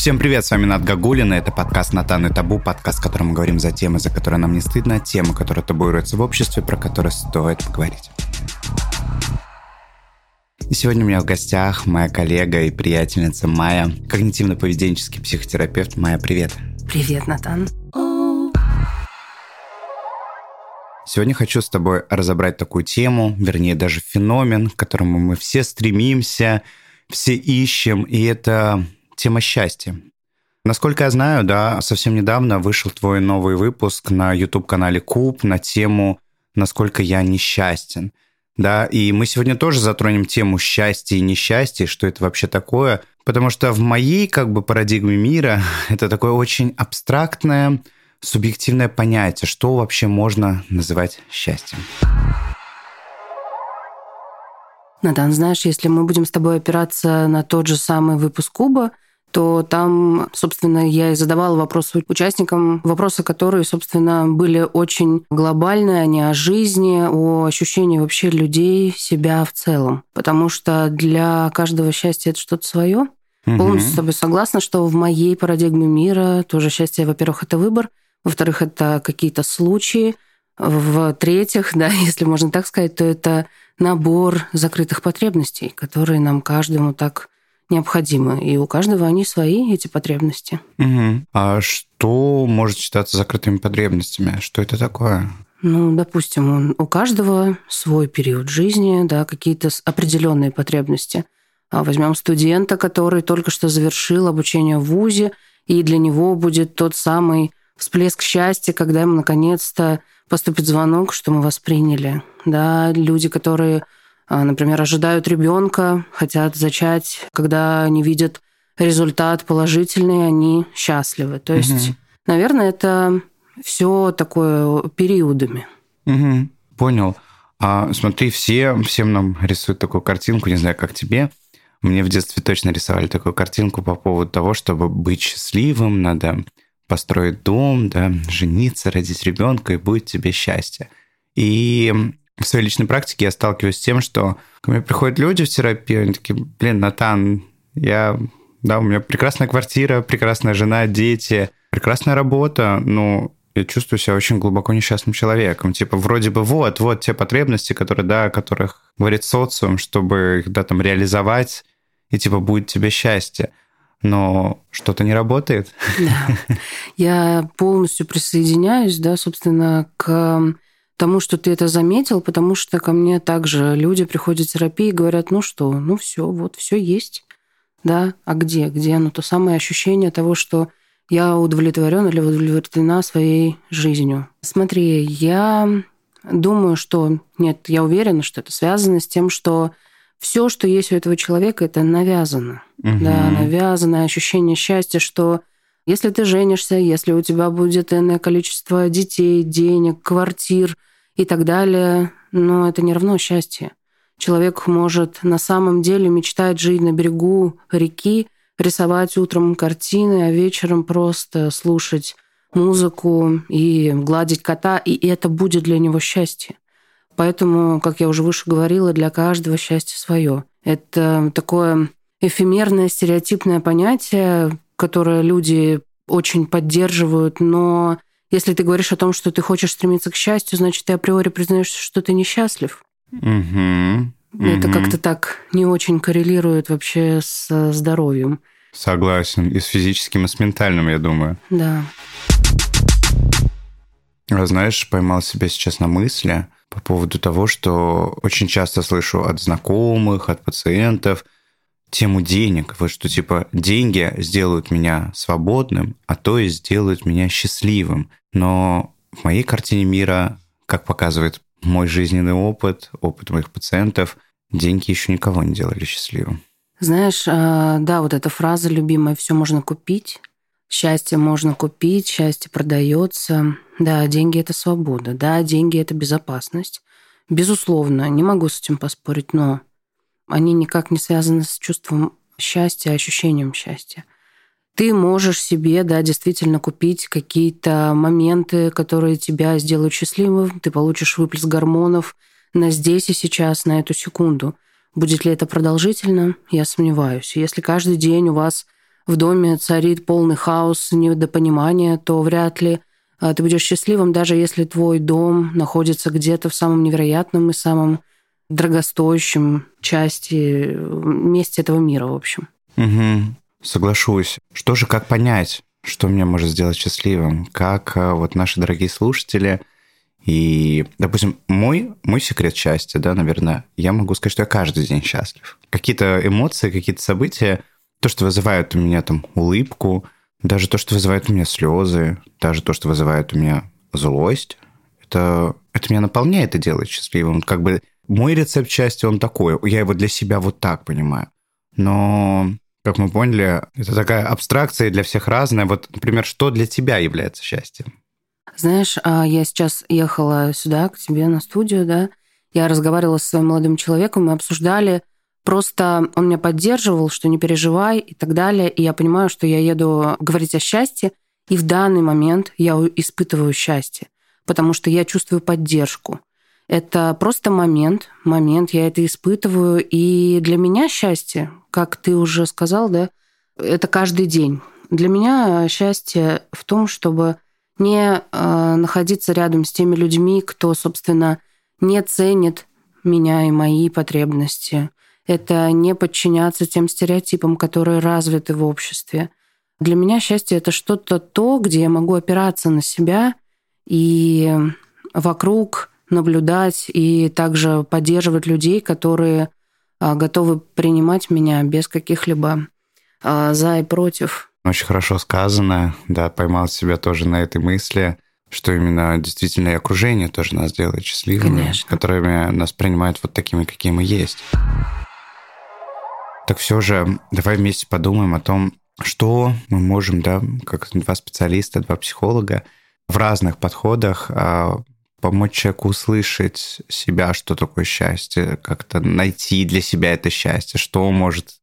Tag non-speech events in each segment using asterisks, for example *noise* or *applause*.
Всем привет, с вами Над Гагулина, это подкаст «Натан и табу», подкаст, в котором мы говорим за темы, за которые нам не стыдно, темы, которые табуируются в обществе, про которые стоит поговорить. И сегодня у меня в гостях моя коллега и приятельница Майя, когнитивно-поведенческий психотерапевт. Майя, привет. Привет, Натан. Сегодня хочу с тобой разобрать такую тему, вернее, даже феномен, к которому мы все стремимся, все ищем, и это тема счастья. Насколько я знаю, да, совсем недавно вышел твой новый выпуск на YouTube-канале Куб на тему «Насколько я несчастен». Да, и мы сегодня тоже затронем тему счастья и несчастья, что это вообще такое, потому что в моей как бы парадигме мира *laughs* это такое очень абстрактное, субъективное понятие, что вообще можно называть счастьем. Надан, знаешь, если мы будем с тобой опираться на тот же самый выпуск Куба, то там, собственно, я и задавала вопросы участникам, вопросы, которые, собственно, были очень глобальные, они о жизни, о ощущении вообще людей, себя в целом. Потому что для каждого счастья это что-то свое. Угу. Полностью с тобой согласна, что в моей парадигме мира тоже счастье, во-первых, это выбор, во-вторых, это какие-то случаи, в-третьих, *laughs* да, если можно так сказать, то это набор закрытых потребностей, которые нам каждому так необходимы. И у каждого они свои, эти потребности. Угу. А что может считаться закрытыми потребностями? Что это такое? Ну, допустим, у каждого свой период жизни, да, какие-то определенные потребности. А возьмем студента, который только что завершил обучение в ВУЗе, и для него будет тот самый всплеск счастья, когда ему наконец-то поступит звонок, что мы восприняли. Да, люди, которые, например, ожидают ребенка, хотят зачать, когда они видят результат положительный, они счастливы. То есть, угу. наверное, это все такое периодами. Угу. Понял. А смотри, все, всем нам рисуют такую картинку, не знаю, как тебе. Мне в детстве точно рисовали такую картинку по поводу того, чтобы быть счастливым, надо построить дом, да, жениться, родить ребенка, и будет тебе счастье. И в своей личной практике я сталкиваюсь с тем, что ко мне приходят люди в терапию, они такие, блин, Натан, я, да, у меня прекрасная квартира, прекрасная жена, дети, прекрасная работа, но я чувствую себя очень глубоко несчастным человеком. Типа, вроде бы вот, вот те потребности, которые, да, о которых говорит социум, чтобы их, да, там, реализовать, и, типа, будет тебе счастье но что-то не работает. Да. *laughs* Я полностью присоединяюсь, да, собственно, к тому, что ты это заметил, потому что ко мне также люди приходят в терапию и говорят, ну что, ну все, вот все есть, да, а где, где оно, то самое ощущение того, что я удовлетворен или удовлетворена своей жизнью. Смотри, я думаю, что нет, я уверена, что это связано с тем, что все, что есть у этого человека, это навязано. Угу. Да, навязанное ощущение счастья, что если ты женишься, если у тебя будет иное количество детей, денег, квартир и так далее, но это не равно счастье. Человек может на самом деле мечтать жить на берегу реки, рисовать утром картины, а вечером просто слушать музыку и гладить кота, и это будет для него счастье. Поэтому, как я уже выше говорила, для каждого счастье свое. Это такое эфемерное, стереотипное понятие, которое люди очень поддерживают, но если ты говоришь о том, что ты хочешь стремиться к счастью, значит, ты априори признаешь, что ты несчастлив. Угу. Это угу. как-то так не очень коррелирует вообще с здоровьем. Согласен. И с физическим, и с ментальным, я думаю. Да. А знаешь, поймал себя сейчас на мысли, по поводу того, что очень часто слышу от знакомых, от пациентов тему денег. Вот что типа деньги сделают меня свободным, а то и сделают меня счастливым. Но в моей картине мира, как показывает мой жизненный опыт, опыт моих пациентов, деньги еще никого не делали счастливым. Знаешь, а, да, вот эта фраза любимая «все можно купить», Счастье можно купить, счастье продается. Да, деньги это свобода. Да, деньги это безопасность. Безусловно, не могу с этим поспорить, но они никак не связаны с чувством счастья, ощущением счастья. Ты можешь себе, да, действительно купить какие-то моменты, которые тебя сделают счастливым. Ты получишь выплеск гормонов на здесь и сейчас, на эту секунду. Будет ли это продолжительно? Я сомневаюсь. Если каждый день у вас в доме царит полный хаос, недопонимание, то вряд ли а, ты будешь счастливым, даже если твой дом находится где-то в самом невероятном и самом дорогостоящем части, месте этого мира, в общем. Угу. Соглашусь. Что же, как понять, что меня может сделать счастливым? Как а, вот наши дорогие слушатели и, допустим, мой, мой секрет счастья, да, наверное, я могу сказать, что я каждый день счастлив. Какие-то эмоции, какие-то события, то, что вызывает у меня там улыбку, даже то, что вызывает у меня слезы, даже то, что вызывает у меня злость, это, это меня наполняет и делает счастливым. Как бы мой рецепт счастья, он такой. Я его для себя вот так понимаю. Но, как мы поняли, это такая абстракция для всех разная. Вот, например, что для тебя является счастьем? Знаешь, а я сейчас ехала сюда, к тебе на студию, да, я разговаривала со своим молодым человеком, мы обсуждали Просто он меня поддерживал, что не переживай и так далее. И я понимаю, что я еду говорить о счастье, и в данный момент я испытываю счастье, потому что я чувствую поддержку. Это просто момент, момент, я это испытываю. И для меня счастье, как ты уже сказал, да, это каждый день. Для меня счастье в том, чтобы не э, находиться рядом с теми людьми, кто, собственно, не ценит меня и мои потребности, это не подчиняться тем стереотипам, которые развиты в обществе. Для меня счастье это что-то то, где я могу опираться на себя и вокруг наблюдать и также поддерживать людей, которые а, готовы принимать меня без каких-либо а, за и против. Очень хорошо сказано, да, поймал себя тоже на этой мысли, что именно действительно и окружение тоже нас делает счастливыми, Конечно. которыми нас принимают вот такими, какие мы есть. Так все же давай вместе подумаем о том, что мы можем, да, как два специалиста, два психолога в разных подходах а, помочь человеку услышать себя, что такое счастье, как-то найти для себя это счастье, что может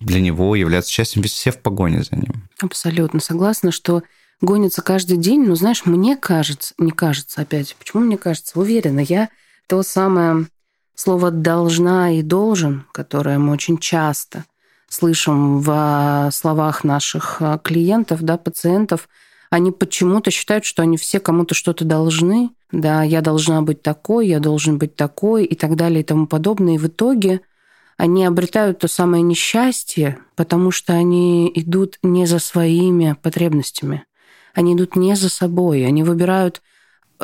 для него являться счастьем, ведь все в погоне за ним. Абсолютно согласна, что гонится каждый день, но знаешь, мне кажется, не кажется опять, почему мне кажется, уверена, я то самое Слово «должна» и «должен», которое мы очень часто слышим в словах наших а, клиентов, да, пациентов, они почему-то считают, что они все кому-то что-то должны, да, я должна быть такой, я должен быть такой и так далее и тому подобное. И в итоге они обретают то самое несчастье, потому что они идут не за своими потребностями, они идут не за собой, они выбирают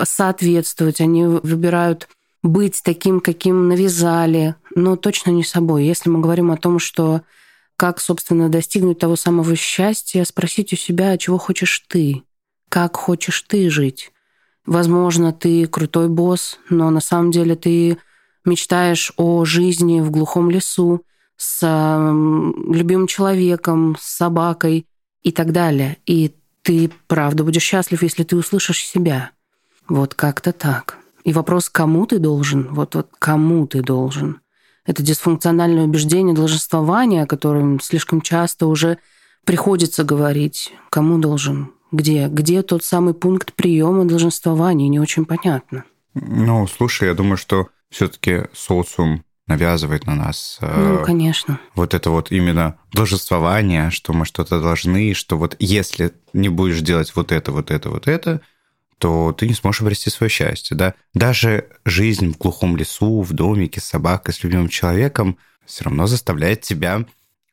соответствовать, они выбирают быть таким, каким навязали, но точно не собой. Если мы говорим о том, что как, собственно, достигнуть того самого счастья, спросить у себя, чего хочешь ты, как хочешь ты жить. Возможно, ты крутой босс, но на самом деле ты мечтаешь о жизни в глухом лесу с любимым человеком, с собакой и так далее. И ты правда будешь счастлив, если ты услышишь себя. Вот как-то так. И вопрос, кому ты должен, вот, вот кому ты должен. Это дисфункциональное убеждение долженствования, о котором слишком часто уже приходится говорить. Кому должен? Где? Где тот самый пункт приема долженствования? Не очень понятно. Ну, слушай, я думаю, что все-таки социум навязывает на нас. Э, ну, конечно. Вот это вот именно должествование, что мы что-то должны, что вот если не будешь делать вот это, вот это, вот это, то ты не сможешь обрести свое счастье. Да? Даже жизнь в глухом лесу, в домике с собакой, с любимым человеком все равно заставляет тебя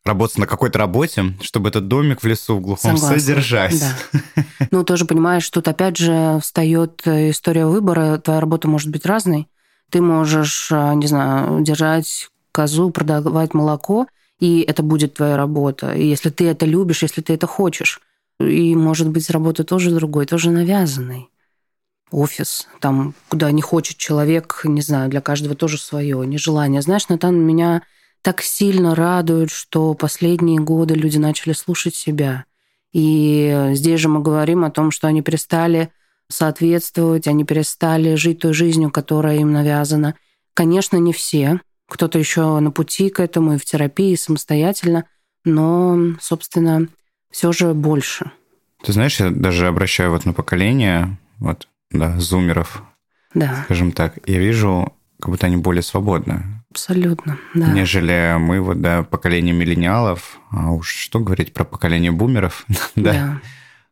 работать на какой-то работе, чтобы этот домик в лесу в глухом Согласна. содержать. Да. Ну, тоже понимаешь, тут опять же встает история выбора. Твоя работа может быть разной. Ты можешь, а, не знаю, держать козу, продавать молоко, и это будет твоя работа. И если ты это любишь, если ты это хочешь. И, может быть, работа тоже другой, тоже навязанной офис, там, куда не хочет человек, не знаю, для каждого тоже свое, нежелание. Знаешь, Натан, меня так сильно радует, что последние годы люди начали слушать себя. И здесь же мы говорим о том, что они перестали соответствовать, они перестали жить той жизнью, которая им навязана. Конечно, не все. Кто-то еще на пути к этому и в терапии, и самостоятельно, но, собственно, все же больше. Ты знаешь, я даже обращаю вот на поколение, вот да, зумеров, да. скажем так, я вижу, как будто они более свободны. Абсолютно, да. Нежели мы, вот, да, поколение миллениалов, а уж что говорить про поколение бумеров, *laughs* да, да.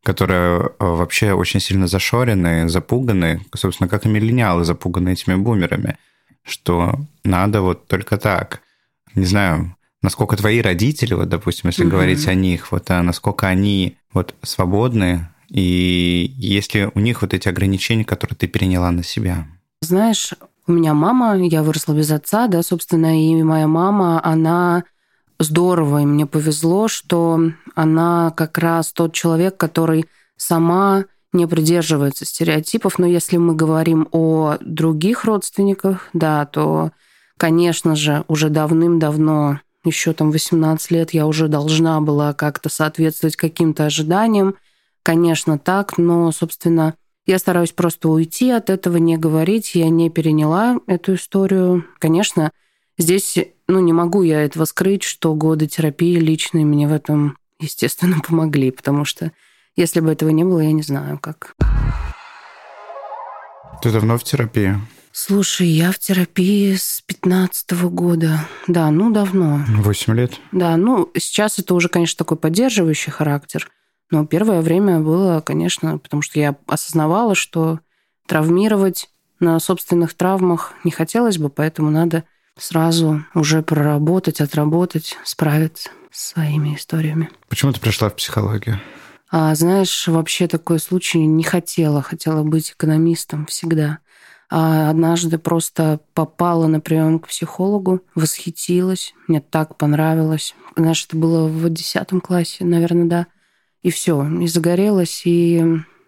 которые э, вообще очень сильно зашорены, запуганы, собственно, как и миллениалы запуганы этими бумерами, что надо вот только так. Не знаю, насколько твои родители, вот, допустим, если угу. говорить о них, вот, а насколько они вот свободны, и есть ли у них вот эти ограничения, которые ты переняла на себя? Знаешь, у меня мама, я выросла без отца, да, собственно, и моя мама, она здорово, и мне повезло, что она как раз тот человек, который сама не придерживается стереотипов, но если мы говорим о других родственниках, да, то, конечно же, уже давным-давно, еще там 18 лет, я уже должна была как-то соответствовать каким-то ожиданиям. Конечно, так, но, собственно, я стараюсь просто уйти от этого, не говорить. Я не переняла эту историю. Конечно, здесь, ну, не могу я этого скрыть, что годы терапии личные мне в этом, естественно, *laughs* помогли, потому что если бы этого не было, я не знаю, как. Ты давно в терапии? Слушай, я в терапии с 15 -го года. Да, ну давно. Восемь лет? Да, ну сейчас это уже, конечно, такой поддерживающий характер. Но первое время было, конечно, потому что я осознавала, что травмировать на собственных травмах не хотелось бы, поэтому надо сразу уже проработать, отработать, справиться с своими историями. Почему ты пришла в психологию? А, знаешь, вообще такой случай не хотела. Хотела быть экономистом всегда. А однажды просто попала на прием к психологу, восхитилась, мне так понравилось. Знаешь, это было в десятом классе, наверное, да и все, и загорелась, и,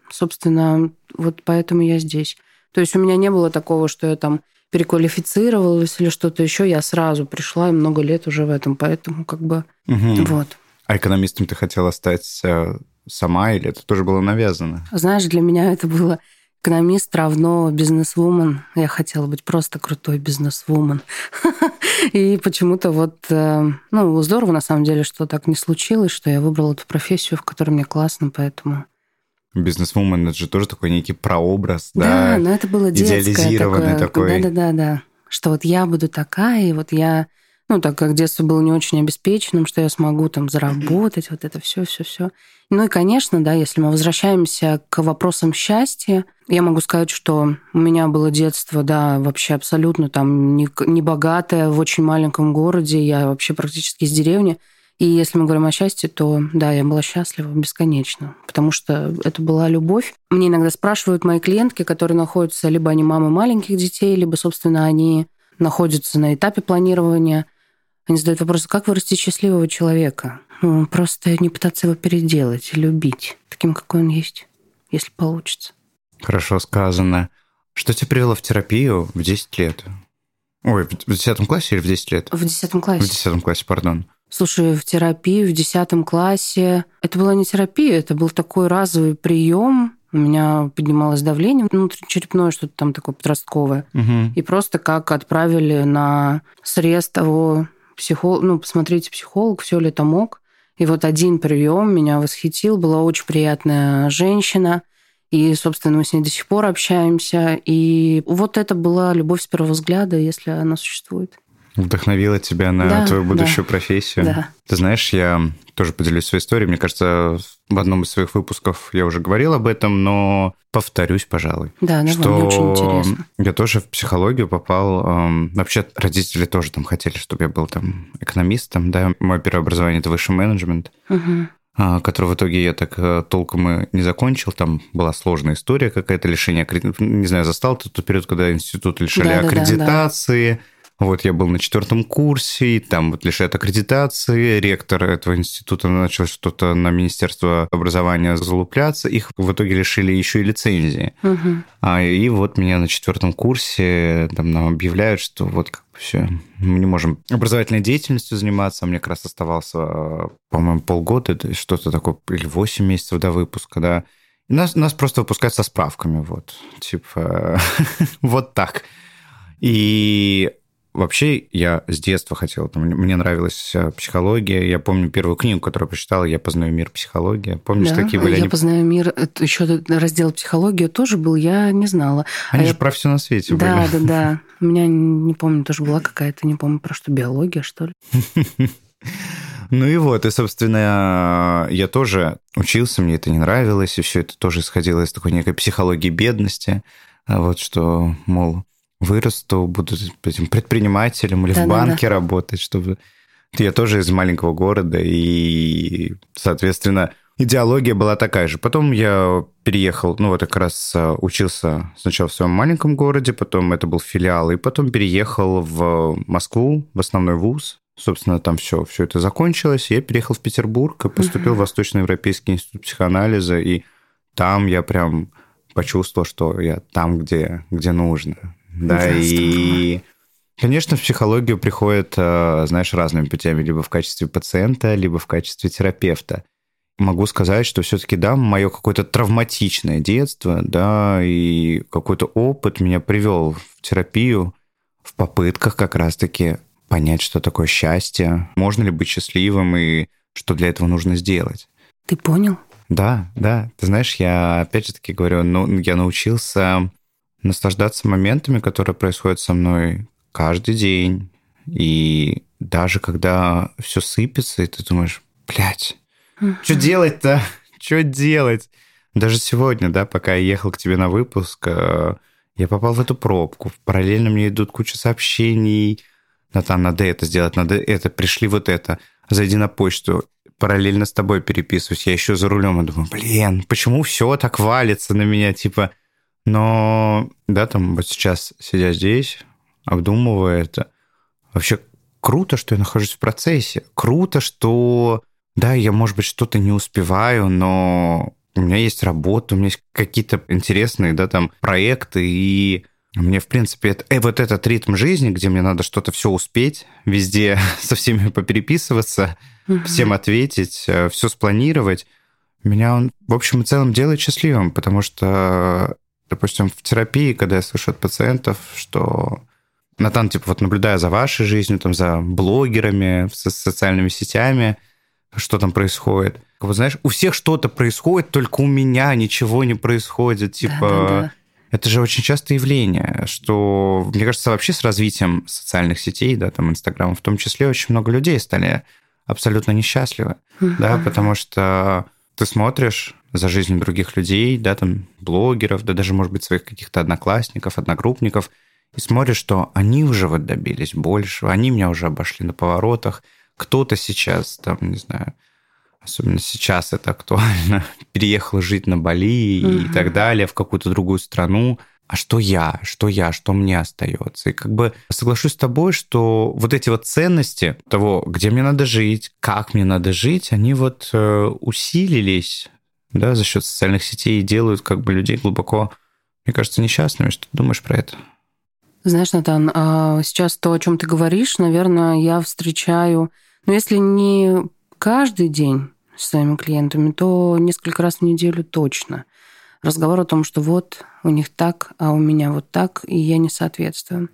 собственно, вот поэтому я здесь. То есть у меня не было такого, что я там переквалифицировалась или что-то еще, я сразу пришла и много лет уже в этом, поэтому как бы угу. вот. А экономистом ты хотела стать э, сама или это тоже было навязано? Знаешь, для меня это было экономист равно бизнесвумен. Я хотела быть просто крутой бизнесвумен. *laughs* И почему-то вот, э, ну, здорово на самом деле, что так не случилось, что я выбрала эту профессию, в которой мне классно, поэтому... Бизнесвумен, это же тоже такой некий прообраз, да? Да, но это было детское идеализированный такой. Да-да-да, что вот я буду такая, и вот я ну, так как детство было не очень обеспеченным, что я смогу там заработать, вот это все, все, все. Ну и, конечно, да, если мы возвращаемся к вопросам счастья, я могу сказать, что у меня было детство, да, вообще абсолютно там не, богатое, в очень маленьком городе, я вообще практически из деревни. И если мы говорим о счастье, то да, я была счастлива бесконечно, потому что это была любовь. Мне иногда спрашивают мои клиентки, которые находятся, либо они мамы маленьких детей, либо, собственно, они находятся на этапе планирования – они задают вопрос, как вырастить счастливого человека? Ну, просто не пытаться его переделать, любить таким, какой он есть, если получится. Хорошо сказано. Что тебя привело в терапию в 10 лет? Ой, в 10 классе или в 10 лет? В 10 классе. В 10 классе, пардон. Слушай, в терапии в 10 классе... Это была не терапия, это был такой разовый прием. У меня поднималось давление внутричерепное, что-то там такое подростковое. Угу. И просто как отправили на срез того психолог, ну, посмотрите, психолог, все ли там мог. И вот один прием меня восхитил, была очень приятная женщина, и, собственно, мы с ней до сих пор общаемся. И вот это была любовь с первого взгляда, если она существует. Вдохновила тебя на да, твою будущую да, профессию. Да. Ты знаешь, я тоже поделюсь своей историей. Мне кажется, в одном из своих выпусков я уже говорил об этом, но повторюсь, пожалуй. Да, да, что мне очень интересно. Я тоже в психологию попал. Вообще родители тоже там хотели, чтобы я был там экономистом. Да, мое первое образование это высший менеджмент. Угу который в итоге я так э, толком и не закончил. Там была сложная история какая-то, лишение аккредитации. Не знаю, застал ты тот период, когда институт лишали да, аккредитации. Да, да, да вот я был на четвертом курсе, и там вот лишают аккредитации, ректор этого института начал что-то на Министерство образования залупляться, их в итоге лишили еще и лицензии. Угу. А, и вот меня на четвертом курсе там нам объявляют, что вот как бы все, мы не можем образовательной деятельностью заниматься, а мне как раз оставался, по-моему, полгода, что-то такое, или 8 месяцев до выпуска, да. И нас, нас просто выпускают со справками, вот, типа, *laughs* вот так. И вообще я с детства хотел, там, мне нравилась э, психология. Я помню первую книгу, которую прочитал, «Я познаю мир. Психология». Помнишь, да, такие были? «Я они... познаю мир». Это еще раздел «Психология» тоже был, я не знала. Они а же я... про все на свете да, были. Да, да, да. У меня, не помню, тоже была какая-то, не помню, про что, биология, что ли. *laughs* Ну и вот, и, собственно, я тоже учился, мне это не нравилось, и все это тоже исходило из такой некой психологии бедности. А вот что, мол, вырасту, буду этим предпринимателем или да, в банке да, да. работать, чтобы... Я тоже из маленького города, и, соответственно, идеология была такая же. Потом я переехал, ну вот как раз а, учился сначала в своем маленьком городе, потом это был филиал, и потом переехал в Москву, в основной вуз, собственно, там все, все это закончилось. Я переехал в Петербург и поступил в Восточноевропейский институт психоанализа, и там я прям почувствовал, что я там, где, где нужно. Да, и, конечно, в психологию приходят, э, знаешь, разными путями, либо в качестве пациента, либо в качестве терапевта. Могу сказать, что все-таки, да, мое какое-то травматичное детство, да, и какой-то опыт меня привел в терапию в попытках как раз-таки понять, что такое счастье, можно ли быть счастливым и что для этого нужно сделать. Ты понял? Да, да. Ты знаешь, я опять же таки говорю, ну, я научился наслаждаться моментами, которые происходят со мной каждый день. И даже когда все сыпется, и ты думаешь, блядь, что делать-то? *laughs* Что делать? Даже сегодня, да, пока я ехал к тебе на выпуск, э, я попал в эту пробку. Параллельно мне идут куча сообщений, Натан, надо это сделать, надо это, пришли вот это, зайди на почту, параллельно с тобой переписываюсь, я еще за рулем, и думаю, блин, почему все так валится на меня, типа, но, да, там вот сейчас, сидя здесь, обдумывая это, вообще круто, что я нахожусь в процессе, круто, что, да, я, может быть, что-то не успеваю, но у меня есть работа, у меня есть какие-то интересные, да, там, проекты, и мне, в принципе, это, э, вот этот ритм жизни, где мне надо что-то все успеть, везде *laughs* со всеми попереписываться, угу. всем ответить, э, все спланировать, меня он, в общем и целом, делает счастливым, потому что, допустим, в терапии, когда я слышу от пациентов, что Натан, типа, вот наблюдая за вашей жизнью, там, за блогерами, со социальными сетями, что там происходит. Вот знаешь, у всех что-то происходит, только у меня ничего не происходит. Типа, да, да, да. Это же очень частое явление, что, мне кажется, вообще с развитием социальных сетей, да, там, Инстаграма в том числе, очень много людей стали абсолютно несчастливы, uh-huh. да, потому что ты смотришь за жизнью других людей, да, там, блогеров, да, даже, может быть, своих каких-то одноклассников, одногруппников, и смотришь, что они уже вот добились больше, они меня уже обошли на поворотах, кто-то сейчас, там, не знаю, особенно сейчас это актуально, *laughs* переехала жить на Бали угу. и так далее, в какую-то другую страну. А что я? Что я? Что мне остается? И как бы соглашусь с тобой, что вот эти вот ценности того, где мне надо жить, как мне надо жить, они вот э, усилились да, за счет социальных сетей делают как бы людей глубоко, мне кажется, несчастными. Что ты думаешь про это? Знаешь, Натан, а сейчас то, о чем ты говоришь, наверное, я встречаю, ну, если не каждый день, с своими клиентами, то несколько раз в неделю точно. Разговор о том, что вот у них так, а у меня вот так, и я не соответствую.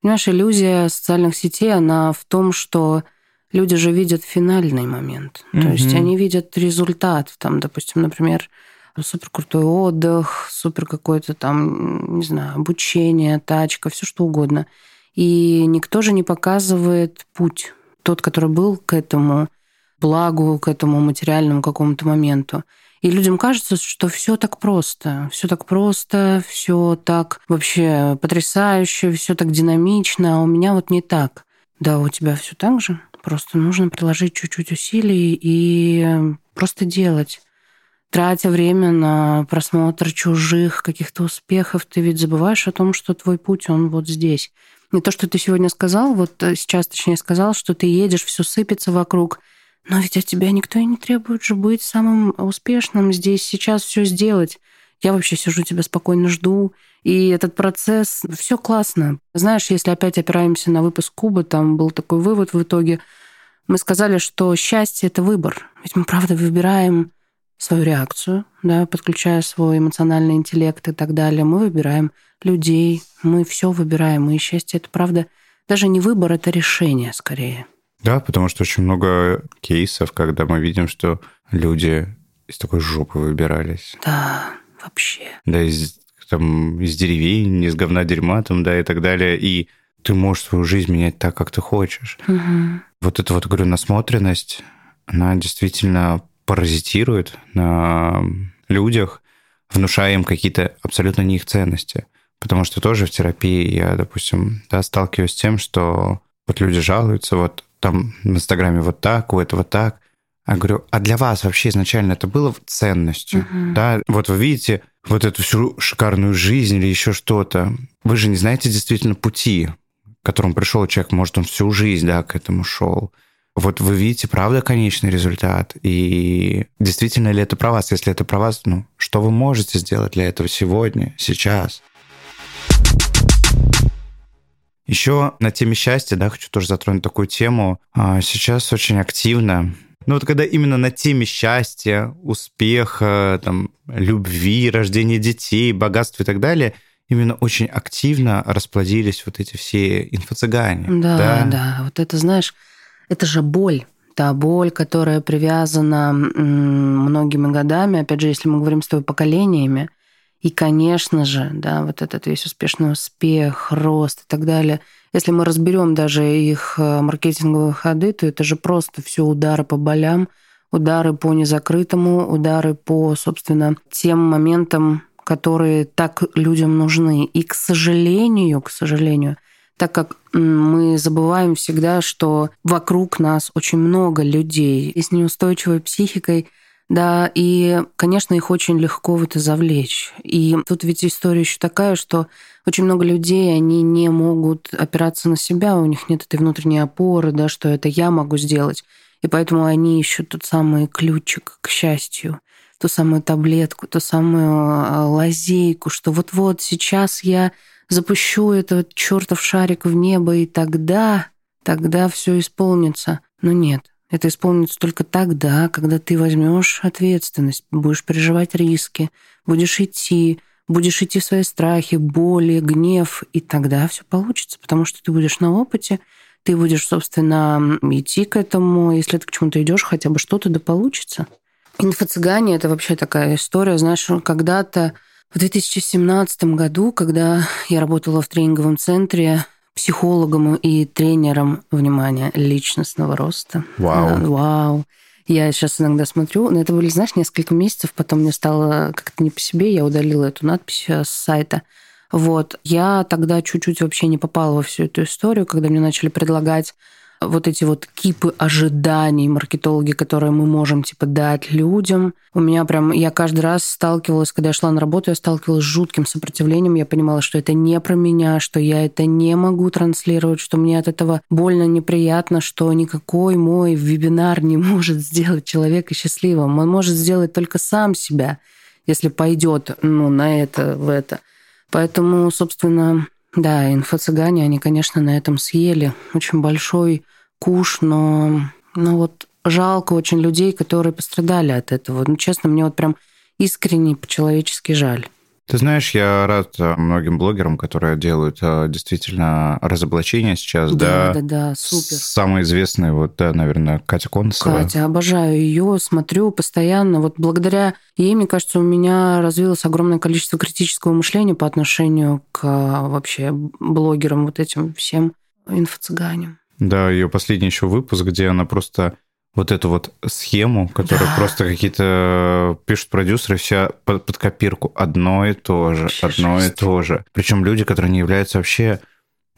Понимаешь, иллюзия социальных сетей, она в том, что люди же видят финальный момент. Mm-hmm. То есть они видят результат. Там, допустим, например, супер крутой отдых, супер какое-то там, не знаю, обучение, тачка, все что угодно. И никто же не показывает путь, тот, который был к этому благу, к этому материальному какому-то моменту. И людям кажется, что все так просто, все так просто, все так вообще потрясающе, все так динамично, а у меня вот не так. Да, у тебя все так же. Просто нужно приложить чуть-чуть усилий и просто делать. Тратя время на просмотр чужих каких-то успехов, ты ведь забываешь о том, что твой путь, он вот здесь. Не то, что ты сегодня сказал, вот сейчас, точнее, сказал, что ты едешь, все сыпется вокруг – но ведь от тебя никто и не требует же быть самым успешным здесь, сейчас все сделать. Я вообще сижу, тебя спокойно жду. И этот процесс, все классно. Знаешь, если опять опираемся на выпуск Куба, там был такой вывод в итоге. Мы сказали, что счастье — это выбор. Ведь мы, правда, выбираем свою реакцию, да, подключая свой эмоциональный интеллект и так далее. Мы выбираем людей, мы все выбираем. И счастье — это, правда, даже не выбор, это решение скорее. Да, потому что очень много кейсов, когда мы видим, что люди из такой жопы выбирались. Да, вообще. Да, из, там, из деревень, из говна дерьма, там, да, и так далее. И ты можешь свою жизнь менять так, как ты хочешь. Угу. Вот эта вот, говорю, насмотренность, она действительно паразитирует на людях, внушая им какие-то абсолютно не их ценности. Потому что тоже в терапии я, допустим, да, сталкиваюсь с тем, что вот люди жалуются, вот там в Инстаграме вот так, у этого так. Я говорю, а для вас вообще изначально это было ценностью? Мгм. Да, вот вы видите вот эту всю шикарную жизнь или еще что-то. Вы же не знаете действительно пути, к которому пришел человек. Может, он всю жизнь, да, к этому шел. Вот вы видите, правда, конечный результат. И действительно ли это про вас? Если это про вас, ну, что вы можете сделать для этого сегодня, сейчас? Еще на теме счастья, да, хочу тоже затронуть такую тему. А, Сейчас очень активно ну вот когда именно на теме счастья, успеха, там, любви, рождения детей, богатства и так далее, именно очень активно расплодились вот эти все инфо-цыгане. Да, да, Вот это, знаешь, это же боль. Та боль, которая привязана многими годами, опять же, если мы говорим с тобой поколениями. И, конечно же, да, вот этот весь успешный успех, рост и так далее. Если мы разберем даже их э, маркетинговые ходы, то это же просто все удары по болям, удары по незакрытому, удары по, собственно, тем моментам, которые так людям нужны. И, к сожалению, к сожалению, так как мы забываем всегда, что вокруг нас очень много людей и с неустойчивой психикой, да, и, конечно, их очень легко в это завлечь. И тут ведь история еще такая, что очень много людей, они не могут опираться на себя, у них нет этой внутренней опоры, да, что это я могу сделать. И поэтому они ищут тот самый ключик к счастью, ту самую таблетку, ту самую а, лазейку, что вот-вот сейчас я запущу этот чертов шарик в небо, и тогда, тогда все исполнится. Но нет, это исполнится только тогда, когда ты возьмешь ответственность, будешь переживать риски, будешь идти, будешь идти в свои страхи, боли, гнев, и тогда все получится, потому что ты будешь на опыте, ты будешь, собственно, идти к этому, если ты к чему-то идешь, хотя бы что-то да получится. Инфо-цыгане — это вообще такая история, знаешь, когда-то в 2017 году, когда я работала в тренинговом центре психологом и тренером, внимания личностного роста. Вау. Да, вау. Я сейчас иногда смотрю, но это были, знаешь, несколько месяцев, потом мне стало как-то не по себе, я удалила эту надпись э, с сайта. Вот. Я тогда чуть-чуть вообще не попала во всю эту историю, когда мне начали предлагать вот эти вот кипы ожиданий маркетологи, которые мы можем типа дать людям. У меня прям, я каждый раз сталкивалась, когда я шла на работу, я сталкивалась с жутким сопротивлением. Я понимала, что это не про меня, что я это не могу транслировать, что мне от этого больно, неприятно, что никакой мой вебинар не может сделать человека счастливым. Он может сделать только сам себя, если пойдет ну, на это, в это. Поэтому, собственно, да, инфо-цыгане, они, конечно, на этом съели очень большой куш, но, но вот жалко очень людей, которые пострадали от этого. Ну, честно, мне вот прям искренне по-человечески жаль. Ты знаешь, я рад э, многим блогерам, которые делают э, действительно разоблачения сейчас. Да, Да, да, да, супер. Самый известный, вот, да, наверное, Катя Концева. Катя, обожаю ее, смотрю постоянно. Вот благодаря ей, мне кажется, у меня развилось огромное количество критического мышления по отношению к а, вообще блогерам, вот этим всем инфо-цыганям. Да, ее последний еще выпуск, где она просто вот эту вот схему, которую Да. просто какие-то пишут продюсеры, вся под, под копирку. Одно и то же, Вообще одно жесть. и то же. Причем люди, которые не являются вообще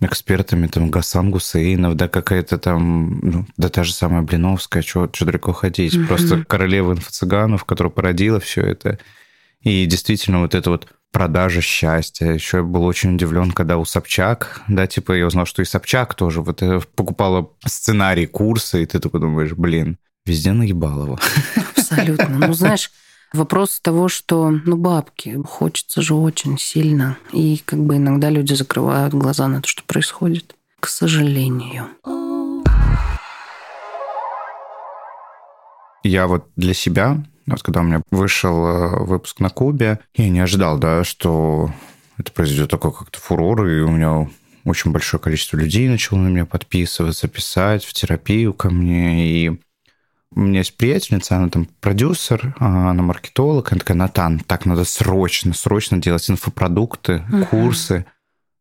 экспертами, там, Гасан Гусейнов, да, какая-то там, ну, да та же самая Блиновская, что далеко ходить. Мгм. Просто королева инфо-цыганов, которая породила все это. И действительно вот это вот продажа счастья. Еще я был очень удивлен, когда у Собчак, да, типа я узнал, что и Собчак тоже вот э, покупала сценарий курса, и ты такой думаешь, блин, везде наебалово. Абсолютно. Ну, знаешь, вопрос того, что, ну, бабки, хочется же очень сильно. И как бы иногда люди закрывают глаза на то, что происходит. К сожалению. Я вот для себя, вот когда у меня вышел э, выпуск на Кубе, я не ожидал, да, что это произойдет такой как-то фурор, и у меня очень большое количество людей начало на меня подписываться, писать в терапию ко мне. И у меня есть приятельница, она там продюсер, а, она маркетолог. Она такая, Натан, так надо срочно, срочно делать инфопродукты, uh-huh. курсы.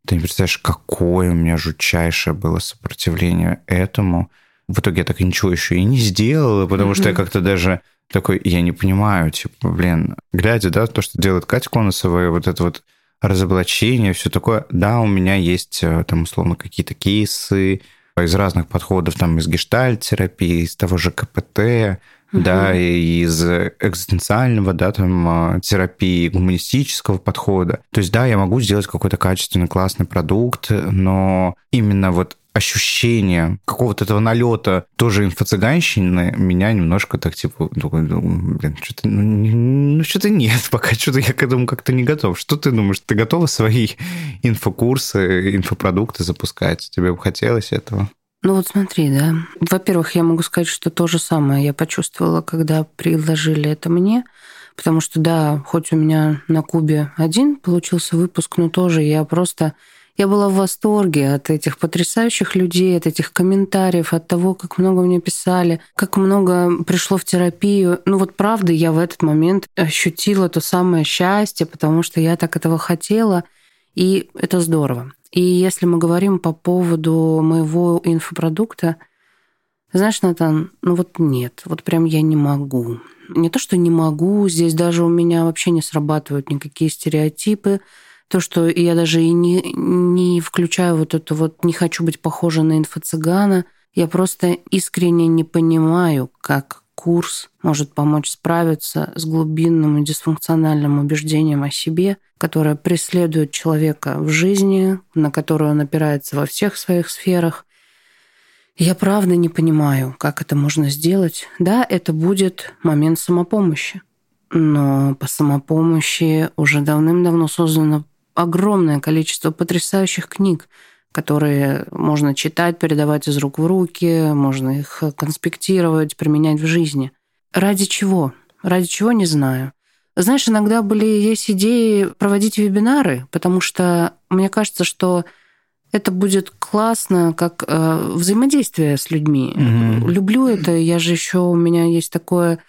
Ты не представляешь, какое у меня жутчайшее было сопротивление этому. В итоге я так ничего еще и не сделала, потому uh-huh. что я как-то даже такой, я не понимаю, типа, блин, глядя, да, то, что делает Катя Конусова, вот это вот разоблачение, все такое. Да, у меня есть э, там условно какие-то кейсы из разных подходов, там из гештальт-терапии, из того же КПТ, угу. да, и из экзистенциального, да, там, э, терапии, гуманистического подхода. То есть, да, я могу сделать какой-то качественный, классный продукт, но именно вот ощущение какого-то этого налета тоже инфо-цыганщины меня немножко так типа, думаю, блин, что-то, ну, ну что-то нет, пока что-то я к этому как-то не готов. Что ты думаешь, ты готова свои *laughs* инфокурсы, инфопродукты запускать? Тебе бы хотелось этого? Ну вот смотри, да. Во-первых, я могу сказать, что то же самое я почувствовала, когда предложили это мне. Потому что, да, хоть у меня на Кубе один получился выпуск, но тоже я просто я была в восторге от этих потрясающих людей, от этих комментариев, от того, как много мне писали, как много пришло в терапию. Ну вот правда, я в этот момент ощутила то самое счастье, потому что я так этого хотела, и это здорово. И если мы говорим по поводу моего инфопродукта, знаешь, Натан, ну вот нет, вот прям я не могу. Не то, что не могу, здесь даже у меня вообще не срабатывают никакие стереотипы, то, что я даже и не, не включаю вот это вот «не хочу быть похожа на инфо-цыгана», я просто искренне не понимаю, как курс может помочь справиться с глубинным и дисфункциональным убеждением о себе, которое преследует человека в жизни, на которое он опирается во всех своих сферах. Я правда не понимаю, как это можно сделать. Да, это будет момент самопомощи. Но по самопомощи уже давным-давно создано огромное количество потрясающих книг, которые можно читать, передавать из рук в руки, можно их конспектировать, применять в жизни. Ради чего? Ради чего, не знаю. Знаешь, иногда были есть идеи проводить вебинары, потому что мне кажется, что это будет классно, как э, взаимодействие с людьми. Mm-hmm. Люблю это. Я же еще у меня есть такое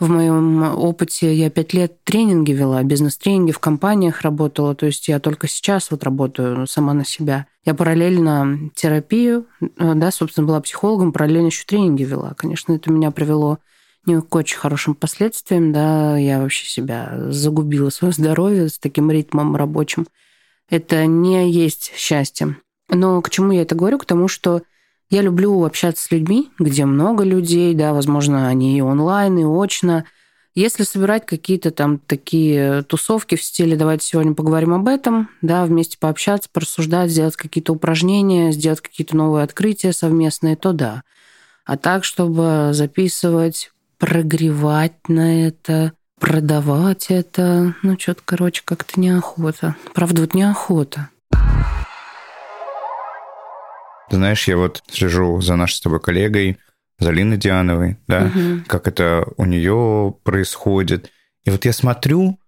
в моем опыте я пять лет тренинги вела, бизнес-тренинги в компаниях работала, то есть я только сейчас вот работаю сама на себя. Я параллельно терапию, э, да, собственно, была психологом, параллельно еще тренинги вела. Конечно, это меня привело не к очень хорошим последствиям, да, я вообще себя загубила свое здоровье с таким ритмом рабочим. Это не есть счастье. Но к чему я это говорю? К тому, что я люблю общаться с людьми, где много людей, да, возможно, они и онлайн, и очно. Если собирать какие-то там такие тусовки в стиле «давайте сегодня поговорим об этом», да, вместе пообщаться, порассуждать, сделать какие-то упражнения, сделать какие-то новые открытия совместные, то да. А так, чтобы записывать, прогревать на это, продавать это, ну, что-то, короче, как-то неохота. Правда, вот неохота. Ты знаешь, я вот слежу за нашей с тобой коллегой, за Линой Диановой, да, угу. как это у нее происходит. И вот я смотрю,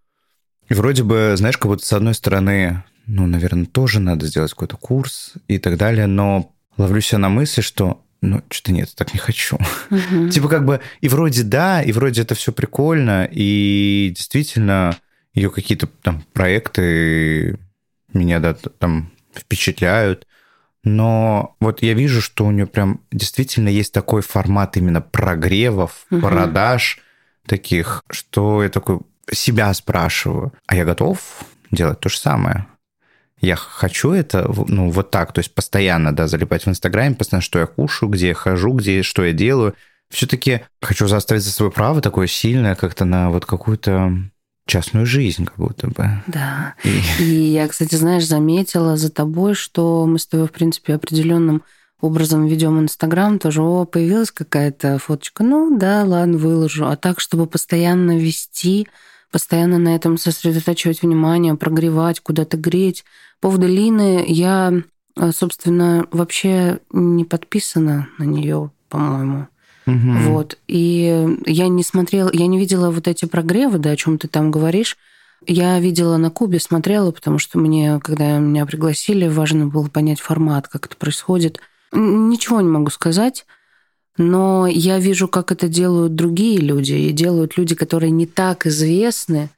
и вроде бы, знаешь, как будто с одной стороны, ну, наверное, тоже надо сделать какой-то курс и так далее, но ловлю себя на мысли, что ну, что-то нет, так не хочу. Угу. *laughs* типа как бы и вроде да, и вроде это все прикольно, и действительно ее какие-то там проекты меня да, там впечатляют, но вот я вижу, что у нее прям действительно есть такой формат именно прогревов, угу. продаж таких, что я такой себя спрашиваю, а я готов делать то же самое? Я хочу это, ну, вот так, то есть постоянно, да, залипать в Инстаграме, постоянно, что я кушаю, где я хожу, где, что я делаю. Все-таки хочу заставить за свое право такое сильное как-то на вот какую-то частную жизнь как будто бы. Да. И... и я, кстати, знаешь, заметила за тобой, что мы с тобой, в принципе, определенным образом ведем Инстаграм, тоже о, появилась какая-то фоточка. Ну да, ладно, выложу. А так, чтобы постоянно вести, постоянно на этом сосредотачивать внимание, прогревать, куда-то греть. По поводу Лины я, э, собственно, вообще не подписана на нее, по-моему. Угу. Вот. И я не смотрела, я не видела вот эти прогревы, да, о чем ты там говоришь. Я видела на Кубе, смотрела, потому что мне, когда меня пригласили, важно было понять формат, как это происходит. Ничего не могу сказать, но я вижу, как это делают другие люди, и делают люди, которые не так известны.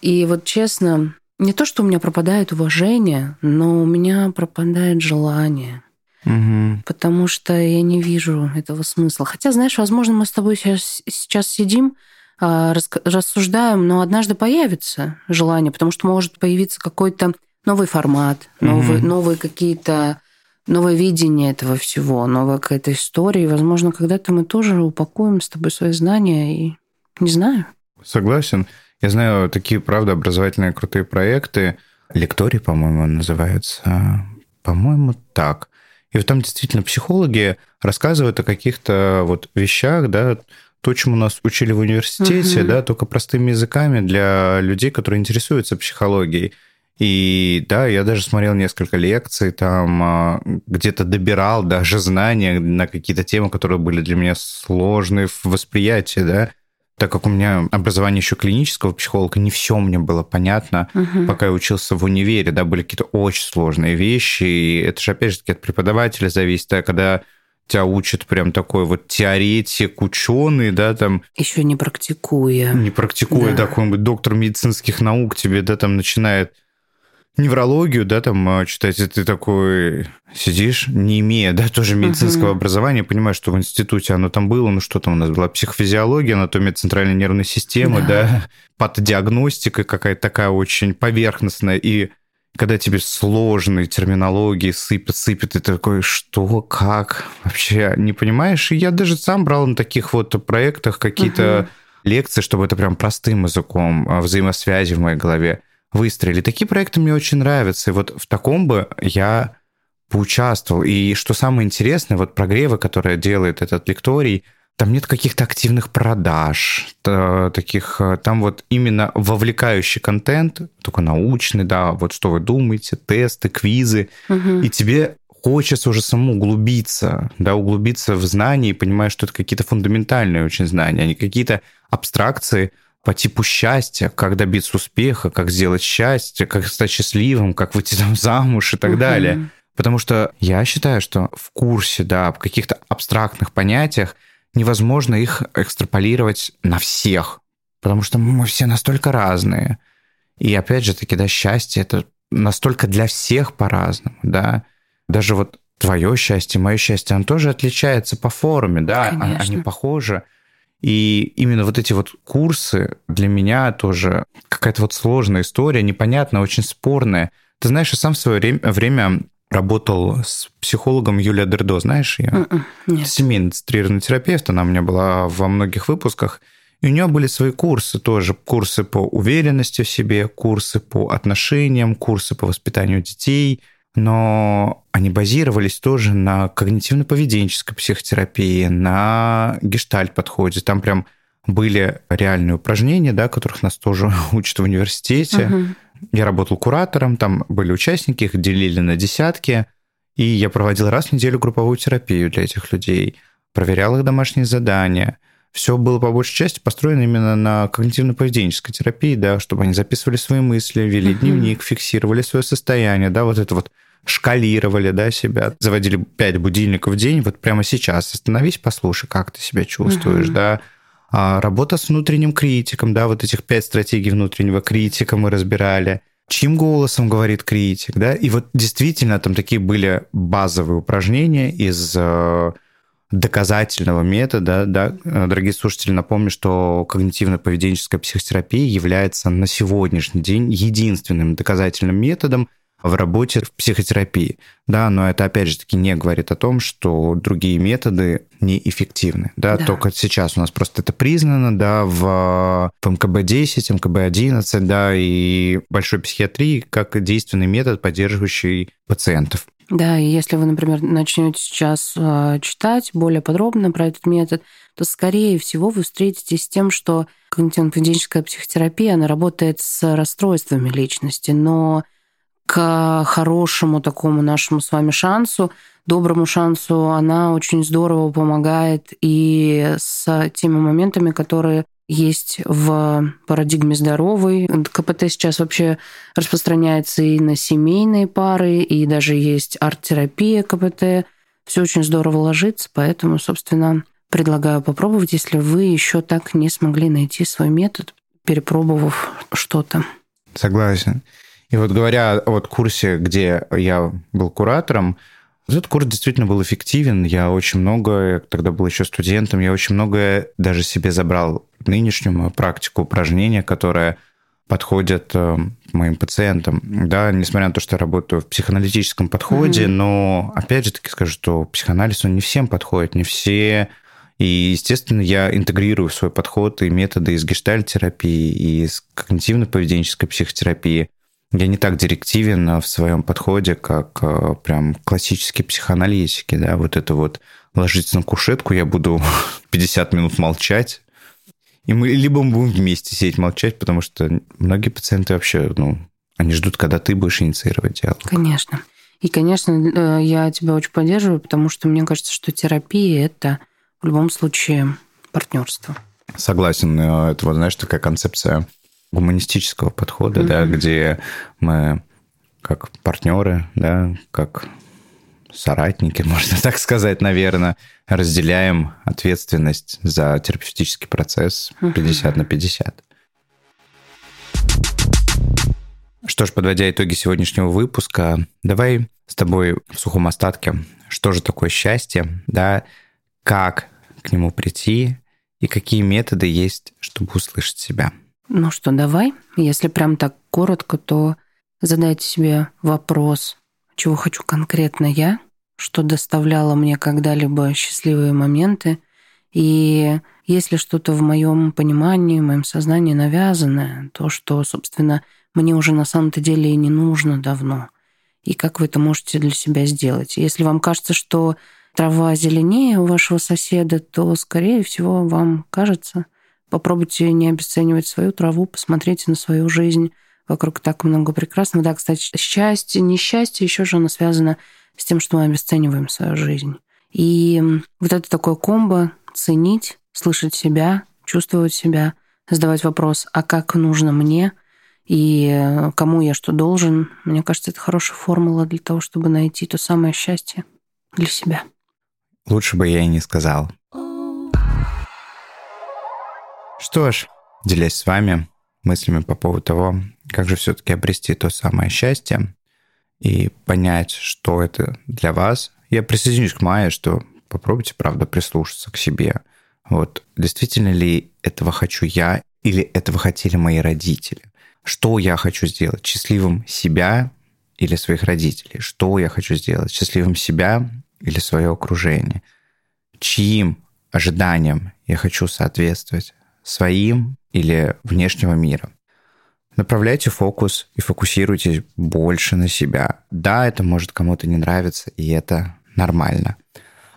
И вот честно, не то, что у меня пропадает уважение, но у меня пропадает желание. Угу. Потому что я не вижу этого смысла. Хотя, знаешь, возможно, мы с тобой сейчас, сейчас сидим, а, рассуждаем, но однажды появится желание, потому что может появиться какой-то новый формат, новый, mm новые какие-то новое видение этого всего, новая какая-то история. И, возможно, когда-то мы тоже упакуем с тобой свои знания и не знаю. Согласен. Я знаю такие, правда, образовательные крутые проекты. Лекторий, по-моему, называется. По-моему, так. И вот там действительно психологи рассказывают о каких-то вот вещах, да, то, чему нас учили в университете, угу. да, только простыми языками для людей, которые интересуются психологией. И да, я даже смотрел несколько лекций, там а, где-то добирал даже знания на какие-то темы, которые были для меня сложные в восприятии, да. Так как у меня образование еще клинического психолога, не все мне было понятно, угу. пока я учился в универе, да, были какие-то очень сложные вещи, и это же опять же таки от преподавателя зависит, да, когда тебя учат прям такой вот теоретик, ученый, да, там... Еще не практикуя. Не практикуя, да, какой-нибудь доктор медицинских наук тебе, да, там начинает неврологию, да, там а, читать, и ты такой сидишь, не имея, да, тоже медицинского uh-huh. образования, понимаешь, что в институте оно там было, ну что там у нас была психофизиология, анатомия центральной нервной системы, да, да *laughs* патодиагностика какая-то такая очень поверхностная, и когда тебе сложные терминологии сыпят, сыпят, и ты такой, что, как, вообще не понимаешь? И я даже сам брал на таких вот проектах какие-то uh-huh. лекции, чтобы это прям простым языком а, взаимосвязи в моей голове выстроили. Такие проекты мне очень нравятся, и вот в таком бы я поучаствовал. И что самое интересное, вот прогревы, которые делает этот лекторий – там нет каких-то активных продаж, таких, э, там вот именно вовлекающий контент, только научный, да, вот что вы думаете, тесты, квизы, угу. и тебе хочется уже самому углубиться, да, углубиться в знания и понимаешь, что это какие-то фундаментальные очень знания, а не какие-то абстракции по типу счастья, как добиться успеха, как сделать счастье, как стать счастливым, как выйти там замуж и так угу. далее. Потому что я считаю, что в курсе, да, в каких-то абстрактных понятиях невозможно их экстраполировать на всех, потому что мы все настолько разные. И опять же таки, да, счастье это настолько для всех по-разному, да. Даже вот твое счастье, мое счастье, оно тоже отличается по форме, да, а, Конечно. они похожи. И именно вот эти вот курсы для меня тоже какая-то вот сложная история, непонятная, очень спорная. Ты знаешь, я сам в свое время работал с психологом Юлия Дердо, знаешь ее? М-м, нет. Семейный центрированный терапевт, она у меня была во многих выпусках. И у нее были свои курсы тоже, курсы по уверенности в себе, курсы по отношениям, курсы по воспитанию детей, но они базировались тоже на когнитивно-поведенческой психотерапии, на гештальт-подходе. Там прям были реальные упражнения, да, которых нас тоже *laughs* учат в университете. Угу. Я работал куратором, там были участники, их делили на десятки, и я проводил раз в неделю групповую терапию для этих людей, проверял их домашние задания. Все было по большей части построено именно на когнитивно-поведенческой терапии, да, чтобы они записывали свои мысли, вели дневник, фиксировали свое состояние, да, вот это вот шкалировали, да, себя, заводили пять будильников в день, вот прямо сейчас остановись, послушай, как ты себя чувствуешь, uh-huh. да, а работа с внутренним критиком, да, вот этих пять стратегий внутреннего критика мы разбирали. Чьим голосом говорит критик, да? И вот действительно там такие были базовые упражнения из э, доказательного метода, да, дорогие слушатели, напомню, что когнитивно-поведенческая психотерапия является на сегодняшний день единственным доказательным методом, в работе в психотерапии. Да, но это опять же таки не говорит о том, что другие методы неэффективны. Да, да. только сейчас у нас просто это признано, да, в, в МКБ-10, МКБ-11, да, и большой психиатрии как действенный метод, поддерживающий пациентов. Да, и если вы, например, начнете сейчас а, читать более подробно про этот метод, то, скорее всего, вы встретитесь с тем, что когнитивно-поведенческая психотерапия, она работает с расстройствами личности, но к хорошему такому нашему с вами шансу, доброму шансу, она очень здорово помогает и с теми моментами, которые есть в парадигме здоровой. КПТ сейчас вообще распространяется и на семейные пары, и даже есть арт-терапия КПТ. Все очень здорово ложится, поэтому, собственно, предлагаю попробовать, если вы еще так не смогли найти свой метод, перепробовав что-то. Согласен. И вот говоря о вот курсе, где я был куратором, этот курс действительно был эффективен. Я очень много, тогда был еще студентом, я очень много даже себе забрал нынешнюю мою практику упражнения, которые подходят э, моим пациентам. Да, несмотря на то, что я работаю в психоаналитическом подходе, mm-hmm. но опять же таки скажу, что психоанализ, он не всем подходит, не все и, естественно, я интегрирую в свой подход и методы из гештальтерапии, и из когнитивно-поведенческой психотерапии. Я не так директивен в своем подходе, как э, прям классические психоаналитики, да, вот это вот ложиться на кушетку, я буду *laughs* 50 минут молчать, и мы либо мы будем вместе сидеть молчать, потому что многие пациенты вообще, ну, они ждут, когда ты будешь инициировать диалог. Конечно. И, конечно, э, я тебя очень поддерживаю, потому что мне кажется, что терапия – это в любом случае партнерство. Согласен. Э, это, вот, знаешь, такая концепция гуманистического подхода, mm-hmm. да, где мы как партнеры, да, как соратники, *laughs* можно так сказать, наверное, разделяем ответственность за терапевтический процесс 50 на 50. Что ж, подводя итоги сегодняшнего выпуска, давай с тобой в сухом остатке, что же такое счастье, да, как к нему прийти и какие методы есть, чтобы услышать себя. Ну что, давай. Если прям так коротко, то задайте себе вопрос, чего хочу конкретно я, что доставляло мне когда-либо счастливые моменты, и если что-то в моем понимании, в моем сознании навязанное, то, что, собственно, мне уже на самом-то деле и не нужно давно, и как вы это можете для себя сделать. Если вам кажется, что трава зеленее у вашего соседа, то, скорее всего, вам кажется, Попробуйте не обесценивать свою траву, посмотрите на свою жизнь. Вокруг так много прекрасного. Да, кстати, счастье, несчастье еще же оно связано с тем, что мы обесцениваем свою жизнь. И вот это такое комбо ценить, слышать себя, чувствовать себя, задавать вопрос, а как нужно мне и кому я что должен. Мне кажется, это хорошая формула для того, чтобы найти то самое счастье для себя. Лучше бы я и не сказал. Что ж, делясь с вами мыслями по поводу того, как же все-таки обрести то самое счастье и понять, что это для вас, я присоединюсь к Майе, что попробуйте, правда, прислушаться к себе. Вот действительно ли этого хочу я или этого хотели мои родители? Что я хочу сделать? Счастливым себя или своих родителей? Что я хочу сделать? Счастливым себя или свое окружение? Чьим ожиданиям я хочу соответствовать? Своим или внешнего мира. Направляйте фокус и фокусируйтесь больше на себя. Да, это может кому-то не нравиться, и это нормально.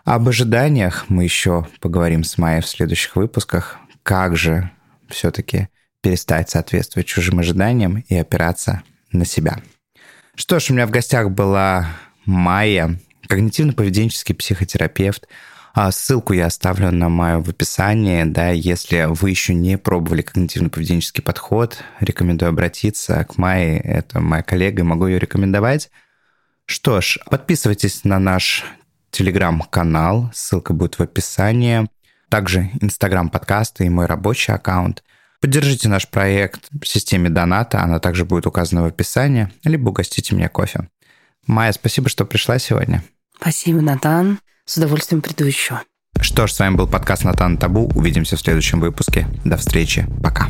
Об ожиданиях мы еще поговорим с Майей в следующих выпусках. Как же все-таки перестать соответствовать чужим ожиданиям и опираться на себя. Что ж, у меня в гостях была Майя, когнитивно-поведенческий психотерапевт, ссылку я оставлю на мою в описании. Да, если вы еще не пробовали когнитивно-поведенческий подход, рекомендую обратиться к Майе. Это моя коллега, могу ее рекомендовать. Что ж, подписывайтесь на наш телеграм-канал, ссылка будет в описании. Также инстаграм подкаста и мой рабочий аккаунт. Поддержите наш проект в системе доната, она также будет указана в описании, либо угостите меня кофе. Майя, спасибо, что пришла сегодня. Спасибо, Натан. С удовольствием приду еще. Что ж, с вами был подкаст Натан Табу. Увидимся в следующем выпуске. До встречи. Пока.